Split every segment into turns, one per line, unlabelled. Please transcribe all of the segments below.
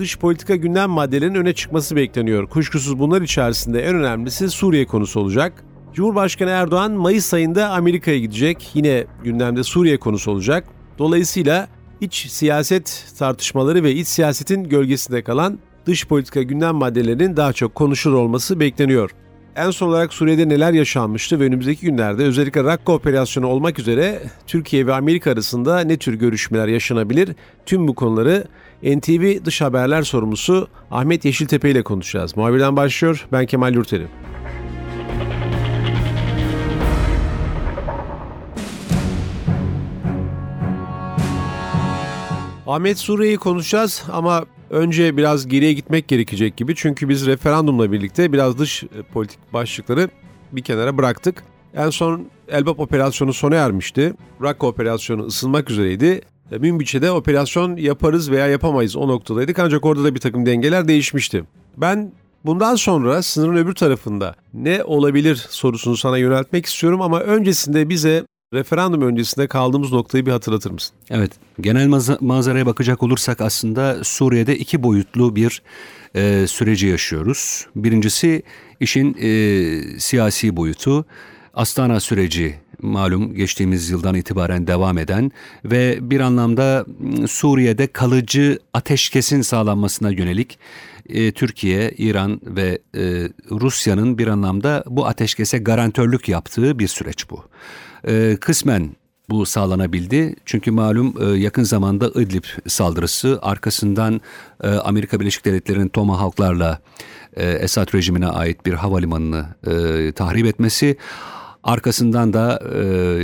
dış politika gündem maddelerinin öne çıkması bekleniyor. Kuşkusuz bunlar içerisinde en önemlisi Suriye konusu olacak. Cumhurbaşkanı Erdoğan Mayıs ayında Amerika'ya gidecek. Yine gündemde Suriye konusu olacak. Dolayısıyla iç siyaset tartışmaları ve iç siyasetin gölgesinde kalan dış politika gündem maddelerinin daha çok konuşulur olması bekleniyor. En son olarak Suriye'de neler yaşanmıştı ve önümüzdeki günlerde özellikle Rakka operasyonu olmak üzere Türkiye ve Amerika arasında ne tür görüşmeler yaşanabilir? Tüm bu konuları NTV Dış Haberler sorumlusu Ahmet Yeşiltepe ile konuşacağız. Muhabirden başlıyor. Ben Kemal Yurteri. Ahmet Suriye'yi konuşacağız ama önce biraz geriye gitmek gerekecek gibi. Çünkü biz referandumla birlikte biraz dış e, politik başlıkları bir kenara bıraktık. En son Elbap operasyonu sona ermişti. Rakka operasyonu ısınmak üzereydi. E, Münbiç'e operasyon yaparız veya yapamayız o noktadaydık ancak orada da bir takım dengeler değişmişti. Ben bundan sonra sınırın öbür tarafında ne olabilir sorusunu sana yöneltmek istiyorum ama öncesinde bize referandum öncesinde kaldığımız noktayı bir hatırlatır mısın?
Evet, genel manzaraya bakacak olursak aslında Suriye'de iki boyutlu bir e, süreci yaşıyoruz. Birincisi işin e, siyasi boyutu. Astana süreci malum geçtiğimiz yıldan itibaren devam eden ve bir anlamda Suriye'de kalıcı ateşkesin sağlanmasına yönelik e, Türkiye, İran ve e, Rusya'nın bir anlamda bu ateşkese garantörlük yaptığı bir süreç bu. E, kısmen bu sağlanabildi. Çünkü malum yakın zamanda İdlib saldırısı arkasından Amerika Birleşik Devletleri'nin Tomahawk'larla Esad rejimine ait bir havalimanını tahrip etmesi arkasından da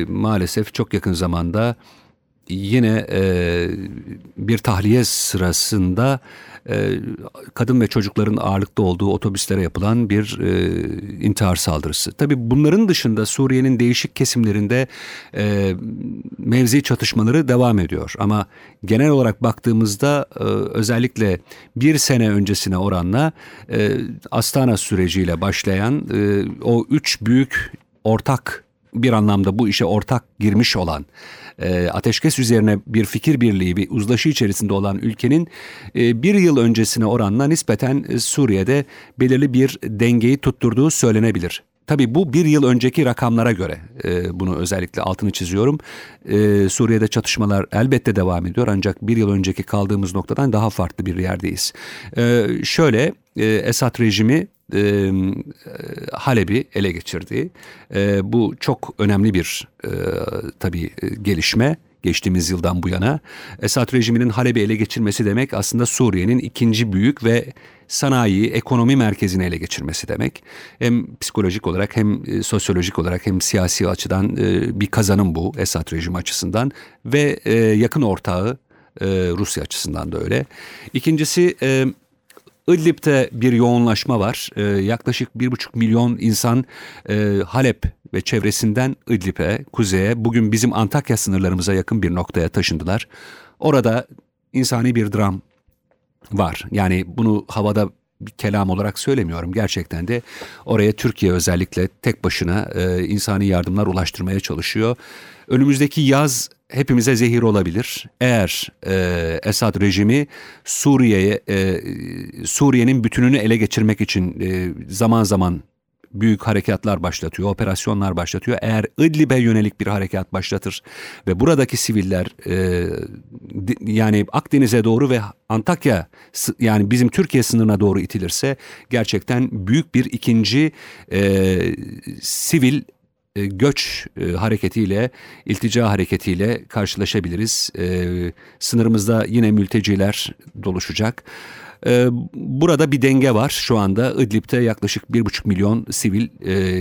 maalesef çok yakın zamanda yine bir tahliye sırasında e, kadın ve çocukların ağırlıkta olduğu otobüslere yapılan bir e, intihar saldırısı. Tabii bunların dışında Suriye'nin değişik kesimlerinde e, mevzi çatışmaları devam ediyor. Ama genel olarak baktığımızda e, özellikle bir sene öncesine oranla e, Astana süreciyle başlayan e, o üç büyük ortak bir anlamda bu işe ortak girmiş olan e, ateşkes üzerine bir fikir birliği, bir uzlaşı içerisinde olan ülkenin e, bir yıl öncesine oranla nispeten e, Suriye'de belirli bir dengeyi tutturduğu söylenebilir. Tabii bu bir yıl önceki rakamlara göre e, bunu özellikle altını çiziyorum. E, Suriye'de çatışmalar elbette devam ediyor ancak bir yıl önceki kaldığımız noktadan daha farklı bir yerdeyiz. E, şöyle e, Esad rejimi e, Halep'i ele geçirdi. E, bu çok önemli bir e, tabii gelişme geçtiğimiz yıldan bu yana. Esad rejiminin Halep'i ele geçirmesi demek aslında Suriye'nin ikinci büyük ve sanayi, ekonomi merkezini ele geçirmesi demek. Hem psikolojik olarak hem e, sosyolojik olarak hem siyasi açıdan e, bir kazanım bu Esad rejimi açısından ve e, yakın ortağı Rusya açısından da öyle. İkincisi İdlib'de bir yoğunlaşma var. Ee, yaklaşık bir buçuk milyon insan e, Halep ve çevresinden İdlib'e, kuzeye, bugün bizim Antakya sınırlarımıza yakın bir noktaya taşındılar. Orada insani bir dram var. Yani bunu havada bir kelam olarak söylemiyorum. Gerçekten de oraya Türkiye özellikle tek başına e, insani yardımlar ulaştırmaya çalışıyor. Önümüzdeki yaz hepimize zehir olabilir. Eğer e, Esad rejimi Suriye'ye e, Suriye'nin bütününü ele geçirmek için e, zaman zaman büyük harekatlar başlatıyor, operasyonlar başlatıyor. Eğer İdlib'e yönelik bir harekat başlatır ve buradaki siviller e, yani Akdeniz'e doğru ve Antakya yani bizim Türkiye sınırına doğru itilirse gerçekten büyük bir ikinci e, sivil e, göç e, hareketiyle, iltica hareketiyle karşılaşabiliriz. E, sınırımızda yine mülteciler doluşacak. Burada bir denge var. Şu anda İdlib'de yaklaşık 1,5 milyon sivil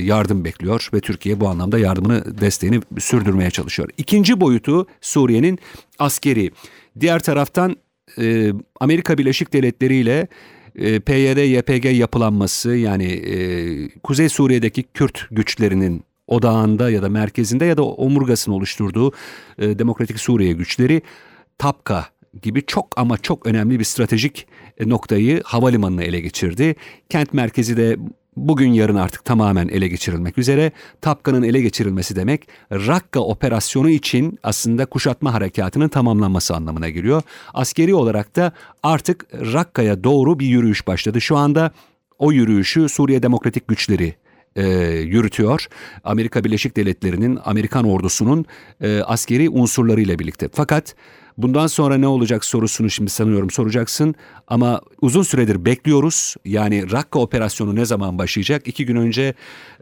yardım bekliyor ve Türkiye bu anlamda yardımını, desteğini sürdürmeye çalışıyor. İkinci boyutu Suriye'nin askeri. Diğer taraftan Amerika Birleşik Devletleri ile e, PYD, YPG yapılanması yani Kuzey Suriye'deki Kürt güçlerinin odağında ya da merkezinde ya da omurgasını oluşturduğu e, Demokratik Suriye güçleri Tapka gibi çok ama çok önemli bir stratejik e, noktayı havalimanını ele geçirdi. Kent merkezi de bugün yarın artık tamamen ele geçirilmek üzere. Tapka'nın ele geçirilmesi demek Rakka operasyonu için aslında kuşatma harekatının tamamlanması anlamına geliyor. Askeri olarak da artık Rakka'ya doğru bir yürüyüş başladı. Şu anda o yürüyüşü Suriye Demokratik Güçleri e, yürütüyor. Amerika Birleşik Devletleri'nin, Amerikan ordusunun e, askeri unsurlarıyla birlikte. Fakat bundan sonra ne olacak sorusunu şimdi sanıyorum soracaksın. Ama uzun süredir bekliyoruz. Yani Rakka operasyonu ne zaman başlayacak? İki gün önce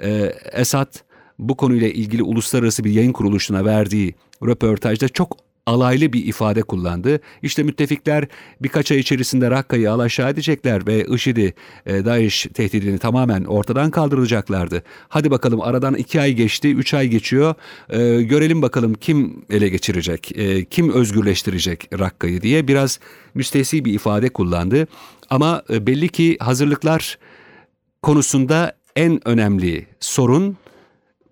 e, Esad bu konuyla ilgili uluslararası bir yayın kuruluşuna verdiği röportajda çok alaylı bir ifade kullandı. İşte müttefikler birkaç ay içerisinde Rakka'yı alaşağı edecekler ve IŞİD'i, e, DAEŞ tehdidini tamamen ortadan kaldıracaklardı. Hadi bakalım aradan iki ay geçti, üç ay geçiyor. E, görelim bakalım kim ele geçirecek, e, kim özgürleştirecek Rakka'yı diye biraz müstehsi bir ifade kullandı. Ama e, belli ki hazırlıklar konusunda en önemli sorun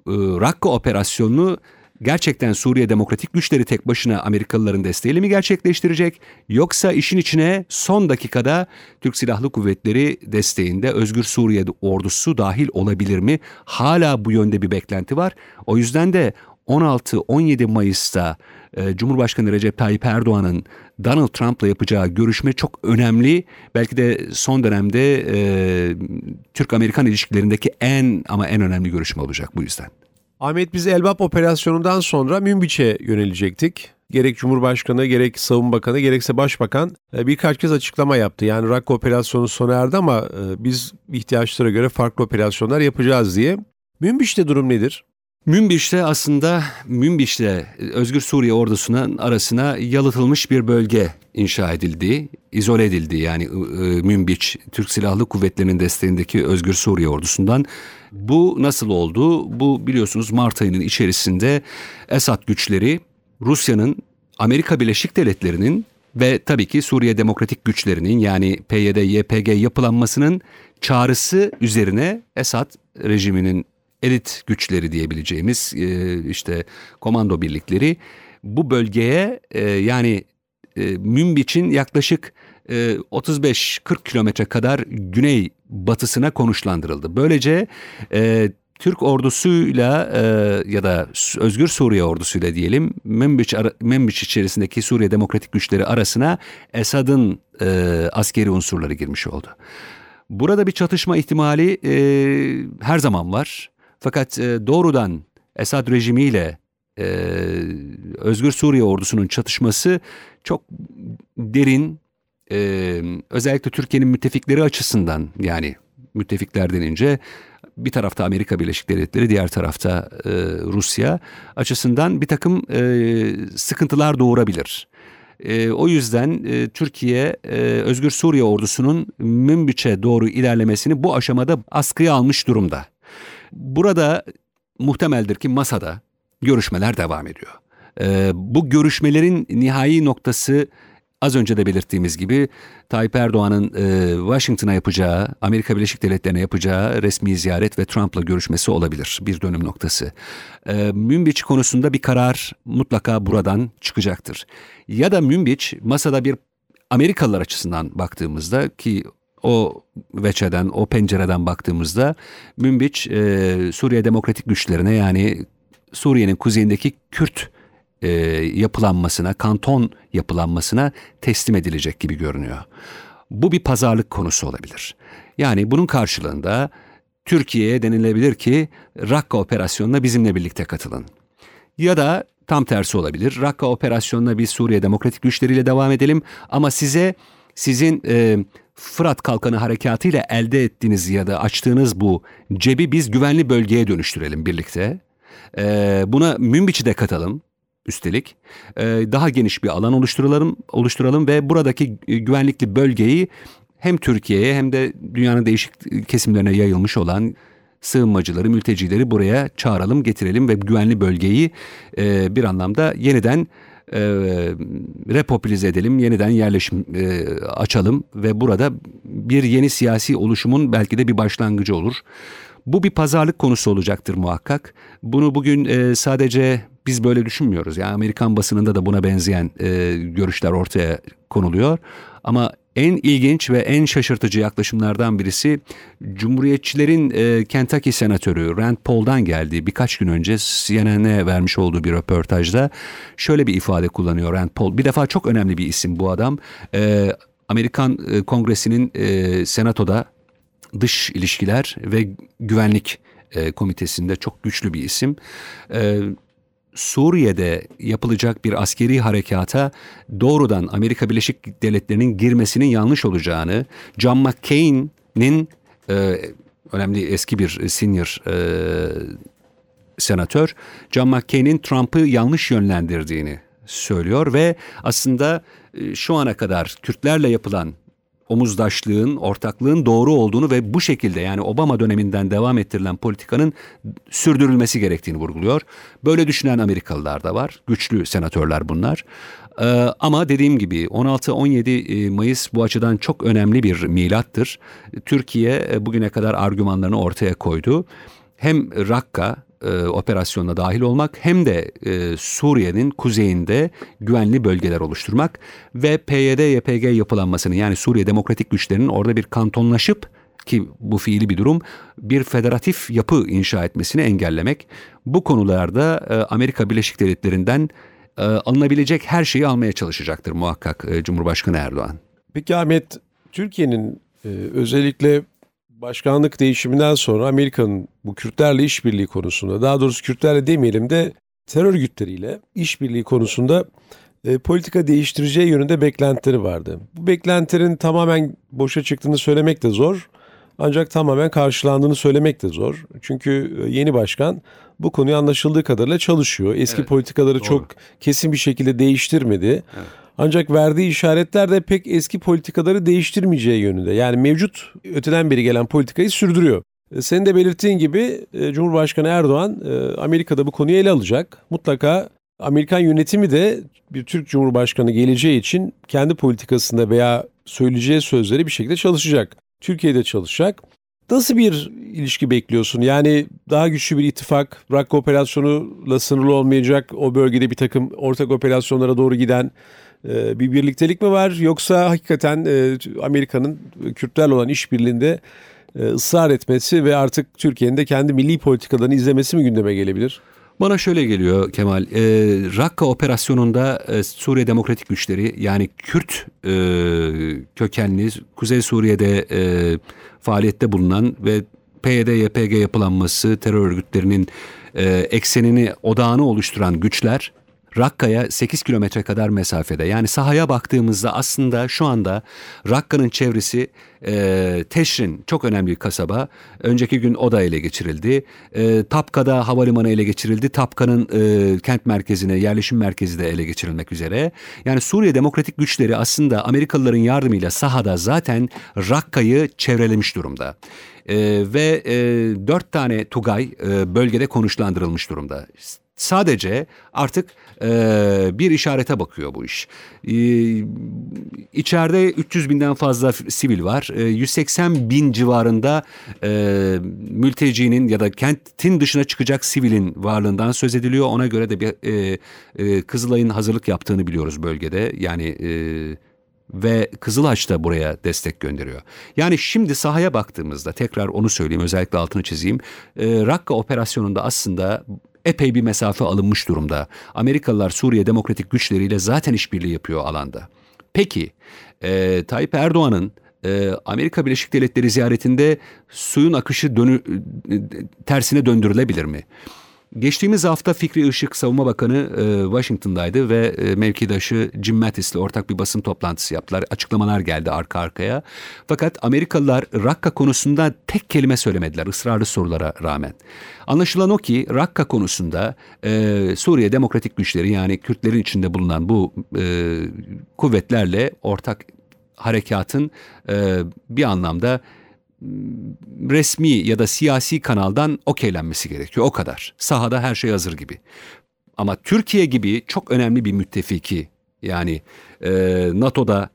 e, Rakka operasyonunu gerçekten Suriye Demokratik Güçleri tek başına Amerikalıların desteğiyle mi gerçekleştirecek yoksa işin içine son dakikada Türk Silahlı Kuvvetleri desteğinde Özgür Suriye ordusu dahil olabilir mi? Hala bu yönde bir beklenti var. O yüzden de 16-17 Mayıs'ta e, Cumhurbaşkanı Recep Tayyip Erdoğan'ın Donald Trump'la yapacağı görüşme çok önemli. Belki de son dönemde e, Türk-Amerikan ilişkilerindeki en ama en önemli görüşme olacak bu yüzden.
Ahmet biz Elbap operasyonundan sonra Münbiç'e yönelecektik. Gerek Cumhurbaşkanı, gerek Savunma Bakanı, gerekse Başbakan e, birkaç kez açıklama yaptı. Yani Rakka operasyonu sona erdi ama e, biz ihtiyaçlara göre farklı operasyonlar yapacağız diye. Münbiç'te durum nedir?
Münbiş'te aslında Münbiş'te Özgür Suriye ordusunun arasına yalıtılmış bir bölge inşa edildi, izole edildi. Yani Münbiç Türk Silahlı Kuvvetleri'nin desteğindeki Özgür Suriye ordusundan. Bu nasıl oldu? Bu biliyorsunuz Mart ayının içerisinde Esad güçleri Rusya'nın Amerika Birleşik Devletleri'nin ve tabii ki Suriye Demokratik Güçlerinin yani PYD, YPG yapılanmasının çağrısı üzerine Esad rejiminin elit güçleri diyebileceğimiz e, işte komando birlikleri bu bölgeye e, yani e, Münbiç'in yaklaşık 35-40 kilometre kadar güney batısına konuşlandırıldı. Böylece Türk ordusuyla ya da Özgür Suriye ordusuyla diyelim Membiç, Membiç içerisindeki Suriye Demokratik Güçleri arasına Esad'ın askeri unsurları girmiş oldu. Burada bir çatışma ihtimali e, her zaman var. Fakat e, doğrudan Esad rejimiyle e, Özgür Suriye ordusunun çatışması çok derin, e, özellikle Türkiye'nin müttefikleri açısından yani müttefikler denince bir tarafta Amerika Birleşik Devletleri, diğer tarafta e, Rusya açısından bir takım e, sıkıntılar doğurabilir. E, o yüzden e, Türkiye e, Özgür Suriye ordusunun Münbiç'e doğru ilerlemesini bu aşamada askıya almış durumda. Burada muhtemeldir ki masada görüşmeler devam ediyor. Ee, bu görüşmelerin nihai noktası az önce de belirttiğimiz gibi Tayyip Erdoğan'ın e, Washington'a yapacağı, Amerika Birleşik Devletleri'ne yapacağı resmi ziyaret ve Trump'la görüşmesi olabilir bir dönüm noktası. E, Münbiç konusunda bir karar mutlaka buradan çıkacaktır. Ya da Münbiç masada bir Amerikalılar açısından baktığımızda ki o veçeden, o pencereden baktığımızda Münbiç e, Suriye Demokratik Güçlerine yani Suriye'nin kuzeyindeki Kürt e, yapılanmasına, kanton yapılanmasına teslim edilecek gibi görünüyor. Bu bir pazarlık konusu olabilir. Yani bunun karşılığında Türkiye'ye denilebilir ki Rakka operasyonuna bizimle birlikte katılın. Ya da tam tersi olabilir. Rakka operasyonuna biz Suriye Demokratik Güçleriyle devam edelim ama size sizin e, Fırat Kalkanı harekatıyla elde ettiğiniz ya da açtığınız bu cebi biz güvenli bölgeye dönüştürelim birlikte. Ee, buna Münbiç'i de katalım üstelik. Ee, daha geniş bir alan oluşturalım, oluşturalım ve buradaki güvenlikli bölgeyi hem Türkiye'ye hem de dünyanın değişik kesimlerine yayılmış olan sığınmacıları, mültecileri buraya çağıralım, getirelim ve güvenli bölgeyi e, bir anlamda yeniden e, repopülize edelim, yeniden yerleşim e, açalım ve burada bir yeni siyasi oluşumun belki de bir başlangıcı olur. Bu bir pazarlık konusu olacaktır muhakkak. Bunu bugün e, sadece biz böyle düşünmüyoruz. Yani Amerikan basınında da buna benzeyen e, görüşler ortaya konuluyor. Ama en ilginç ve en şaşırtıcı yaklaşımlardan birisi Cumhuriyetçilerin e, Kentucky senatörü Rand Paul'dan geldiği birkaç gün önce CNN'e vermiş olduğu bir röportajda şöyle bir ifade kullanıyor Rand Paul. Bir defa çok önemli bir isim bu adam. E, Amerikan e, Kongresi'nin e, senatoda dış ilişkiler ve güvenlik e, komitesinde çok güçlü bir isim. E, Suriye'de yapılacak bir askeri harekata doğrudan Amerika Birleşik Devletleri'nin girmesinin yanlış olacağını, John McCain'in e, önemli eski bir senior e, senatör, John McCain'in Trump'ı yanlış yönlendirdiğini söylüyor ve aslında e, şu ana kadar Kürtlerle yapılan omuzdaşlığın, ortaklığın doğru olduğunu ve bu şekilde yani Obama döneminden devam ettirilen politikanın sürdürülmesi gerektiğini vurguluyor. Böyle düşünen Amerikalılar da var. Güçlü senatörler bunlar. Ee, ama dediğim gibi 16-17 e, Mayıs bu açıdan çok önemli bir milattır. Türkiye e, bugüne kadar argümanlarını ortaya koydu. Hem Rakka e, operasyonuna dahil olmak hem de e, Suriye'nin kuzeyinde güvenli bölgeler oluşturmak ve PYD-YPG yapılanmasını yani Suriye Demokratik Güçlerinin orada bir kantonlaşıp ki bu fiili bir durum bir federatif yapı inşa etmesini engellemek. Bu konularda e, Amerika Birleşik Devletleri'nden e, alınabilecek her şeyi almaya çalışacaktır muhakkak e, Cumhurbaşkanı Erdoğan.
Peki Ahmet, Türkiye'nin e, özellikle başkanlık değişiminden sonra Amerika'nın bu Kürtlerle işbirliği konusunda, daha doğrusu Kürtlerle demeyelim de terör örgütleriyle işbirliği konusunda e, politika değiştireceği yönünde beklentileri vardı. Bu beklentilerin tamamen boşa çıktığını söylemek de zor. Ancak tamamen karşılandığını söylemek de zor. Çünkü e, yeni başkan bu konuyu anlaşıldığı kadarıyla çalışıyor. Eski evet, politikaları doğru. çok kesin bir şekilde değiştirmedi. Evet. Ancak verdiği işaretler de pek eski politikaları değiştirmeyeceği yönünde. Yani mevcut öteden beri gelen politikayı sürdürüyor. E, senin de belirttiğin gibi e, Cumhurbaşkanı Erdoğan e, Amerika'da bu konuyu ele alacak. Mutlaka Amerikan yönetimi de bir Türk Cumhurbaşkanı geleceği için kendi politikasında veya söyleyeceği sözleri bir şekilde çalışacak. Türkiye'de çalışacak. Nasıl bir ilişki bekliyorsun? Yani daha güçlü bir ittifak, Rakka operasyonuyla sınırlı olmayacak, o bölgede bir takım ortak operasyonlara doğru giden ee, bir birliktelik mi var yoksa hakikaten e, Amerika'nın Kürtlerle olan işbirliğinde e, ısrar etmesi ve artık Türkiye'nin de kendi milli politikalarını izlemesi mi gündeme gelebilir?
Bana şöyle geliyor Kemal, e, Rakka operasyonunda e, Suriye Demokratik Güçleri yani Kürt e, kökenli Kuzey Suriye'de e, faaliyette bulunan ve PYD-YPG yapılanması terör örgütlerinin e, eksenini, odağını oluşturan güçler Rakka'ya 8 kilometre kadar mesafede. Yani sahaya baktığımızda aslında şu anda Rakka'nın çevresi e, Teşrin çok önemli bir kasaba. Önceki gün o da ele geçirildi. E, Tapka'da havalimanı ele geçirildi. Tapka'nın e, kent merkezine, yerleşim merkezi de ele geçirilmek üzere. Yani Suriye Demokratik Güçleri aslında Amerikalıların yardımıyla sahada zaten Rakka'yı çevrelemiş durumda. E, ve e, dört tane Tugay e, bölgede konuşlandırılmış durumda. Sadece artık e, bir işarete bakıyor bu iş. E, içeride 300 binden fazla sivil var. E, 180 bin civarında e, mültecinin ya da kentin dışına çıkacak sivilin varlığından söz ediliyor. Ona göre de bir e, e, Kızılay'ın hazırlık yaptığını biliyoruz bölgede. Yani... E, ve Kızılaç da buraya destek gönderiyor. Yani şimdi sahaya baktığımızda tekrar onu söyleyeyim özellikle altını çizeyim. E, Rakka operasyonunda aslında epey bir mesafe alınmış durumda. Amerikalılar Suriye demokratik güçleriyle zaten işbirliği yapıyor alanda. Peki e, Tayyip Erdoğan'ın e, Amerika Birleşik Devletleri ziyaretinde suyun akışı dönü, e, tersine döndürülebilir mi? Geçtiğimiz hafta Fikri Işık Savunma Bakanı e, Washington'daydı ve e, mevkidaşı Jim Mattis'le ortak bir basın toplantısı yaptılar. Açıklamalar geldi arka arkaya. Fakat Amerikalılar Rakka konusunda tek kelime söylemediler ısrarlı sorulara rağmen. Anlaşılan o ki Rakka konusunda e, Suriye Demokratik Güçleri yani Kürtlerin içinde bulunan bu e, kuvvetlerle ortak harekatın e, bir anlamda resmi ya da siyasi kanaldan okeylenmesi gerekiyor. O kadar. Sahada her şey hazır gibi. Ama Türkiye gibi çok önemli bir müttefiki yani e, NATO'da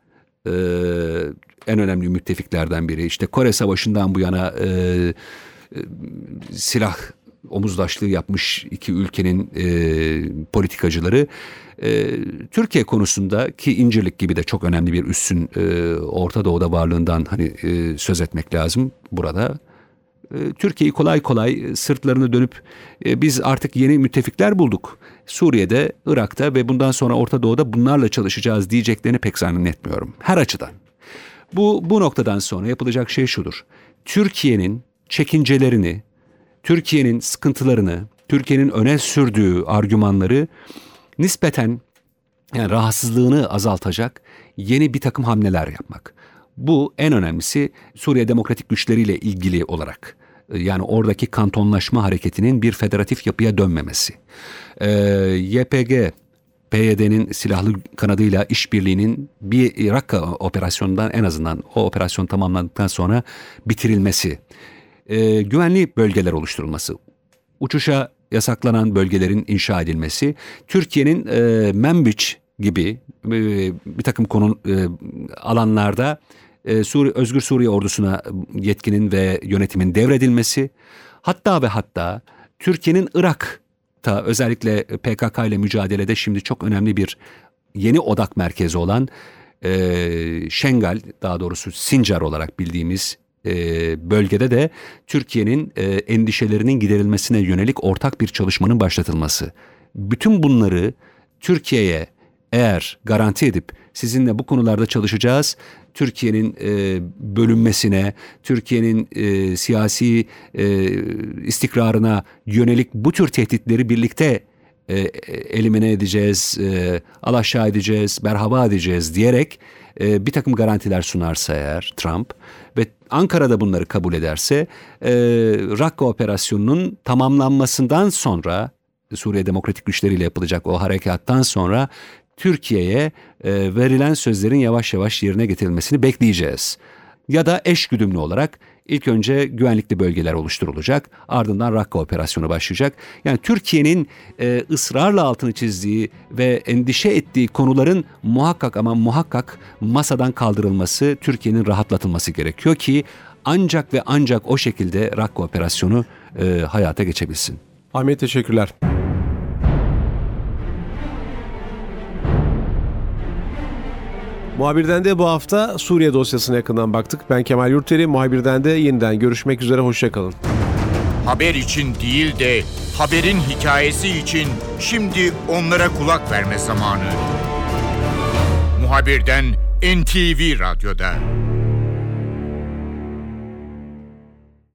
e, en önemli müttefiklerden biri. İşte Kore Savaşı'ndan bu yana e, e, silah omuzdaşlığı yapmış iki ülkenin e, politikacıları e, Türkiye konusunda ki İncirlik gibi de çok önemli bir üssün e, Orta Doğu'da varlığından hani e, söz etmek lazım burada. E, Türkiye'yi kolay kolay sırtlarını dönüp e, biz artık yeni müttefikler bulduk. Suriye'de, Irak'ta ve bundan sonra Orta Doğu'da bunlarla çalışacağız diyeceklerini pek zannetmiyorum. Her açıdan. Bu, bu noktadan sonra yapılacak şey şudur. Türkiye'nin çekincelerini, Türkiye'nin sıkıntılarını, Türkiye'nin öne sürdüğü argümanları nispeten yani rahatsızlığını azaltacak yeni bir takım hamleler yapmak. Bu en önemlisi Suriye Demokratik Güçleriyle ilgili olarak. Yani oradaki kantonlaşma hareketinin bir federatif yapıya dönmemesi. Ee, YPG, PYD'nin silahlı kanadıyla işbirliğinin bir Irak operasyonundan en azından o operasyon tamamlandıktan sonra bitirilmesi. Ee, güvenli bölgeler oluşturulması. Uçuşa yasaklanan bölgelerin inşa edilmesi, Türkiye'nin e, Membiç gibi e, bir takım konu e, alanlarda e, Suriye, Özgür Suriye ordusuna yetkinin ve yönetimin devredilmesi, hatta ve hatta Türkiye'nin Irak'ta özellikle PKK ile mücadelede şimdi çok önemli bir yeni odak merkezi olan e, Şengal daha doğrusu Sincar olarak bildiğimiz e, bölgede de Türkiye'nin e, endişelerinin giderilmesine yönelik ortak bir çalışmanın başlatılması. Bütün bunları Türkiye'ye eğer garanti edip sizinle bu konularda çalışacağız, Türkiye'nin e, bölünmesine, Türkiye'nin siyasi istikrarına yönelik bu tür tehditleri birlikte e, elimine edeceğiz, e, alaşağı edeceğiz, berhava edeceğiz diyerek e, bir takım garantiler sunarsa eğer Trump ve Ankara'da bunları kabul ederse e, Rakka operasyonunun tamamlanmasından sonra Suriye Demokratik Güçleri ile yapılacak o harekattan sonra Türkiye'ye e, verilen sözlerin yavaş yavaş yerine getirilmesini bekleyeceğiz. Ya da eş güdümlü olarak ilk önce güvenlikli bölgeler oluşturulacak, ardından Rakka operasyonu başlayacak. Yani Türkiye'nin e, ısrarla altını çizdiği ve endişe ettiği konuların muhakkak ama muhakkak masadan kaldırılması, Türkiye'nin rahatlatılması gerekiyor ki ancak ve ancak o şekilde Rakka operasyonu e, hayata geçebilsin.
Ahmet teşekkürler. Muhabirden de bu hafta Suriye dosyasına yakından baktık. Ben Kemal Yurteri, muhabirden de yeniden görüşmek üzere, hoşçakalın.
Haber için değil de haberin hikayesi için şimdi onlara kulak verme zamanı. Muhabirden NTV Radyo'da.